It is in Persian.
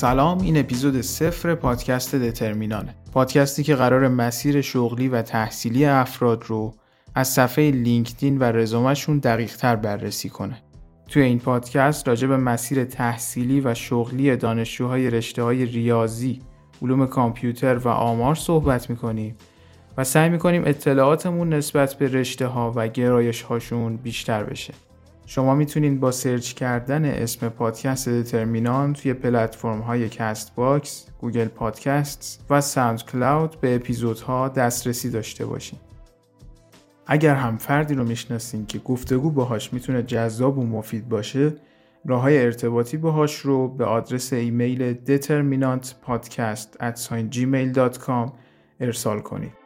سلام این اپیزود صفر پادکست دترمینانه پادکستی که قرار مسیر شغلی و تحصیلی افراد رو از صفحه لینکدین و رزومشون دقیق تر بررسی کنه توی این پادکست راجع به مسیر تحصیلی و شغلی دانشجوهای رشته های ریاضی، علوم کامپیوتر و آمار صحبت می‌کنیم و سعی می‌کنیم اطلاعاتمون نسبت به رشته ها و گرایش هاشون بیشتر بشه. شما می‌تونید با search کردن اسم پادکست Determinant توی پلتفرم های Castbox، Google Podcast و SoundCloud به اپیزودها دسترسی داشته باشید. اگر هم فردی رو می‌شناسین که گفتگو باهاش می‌تونه جذاب و مفید باشه راه های ارتباطی باهاش رو به آدرس ایمیل determinantpodcast at gmail.com ارسال کنید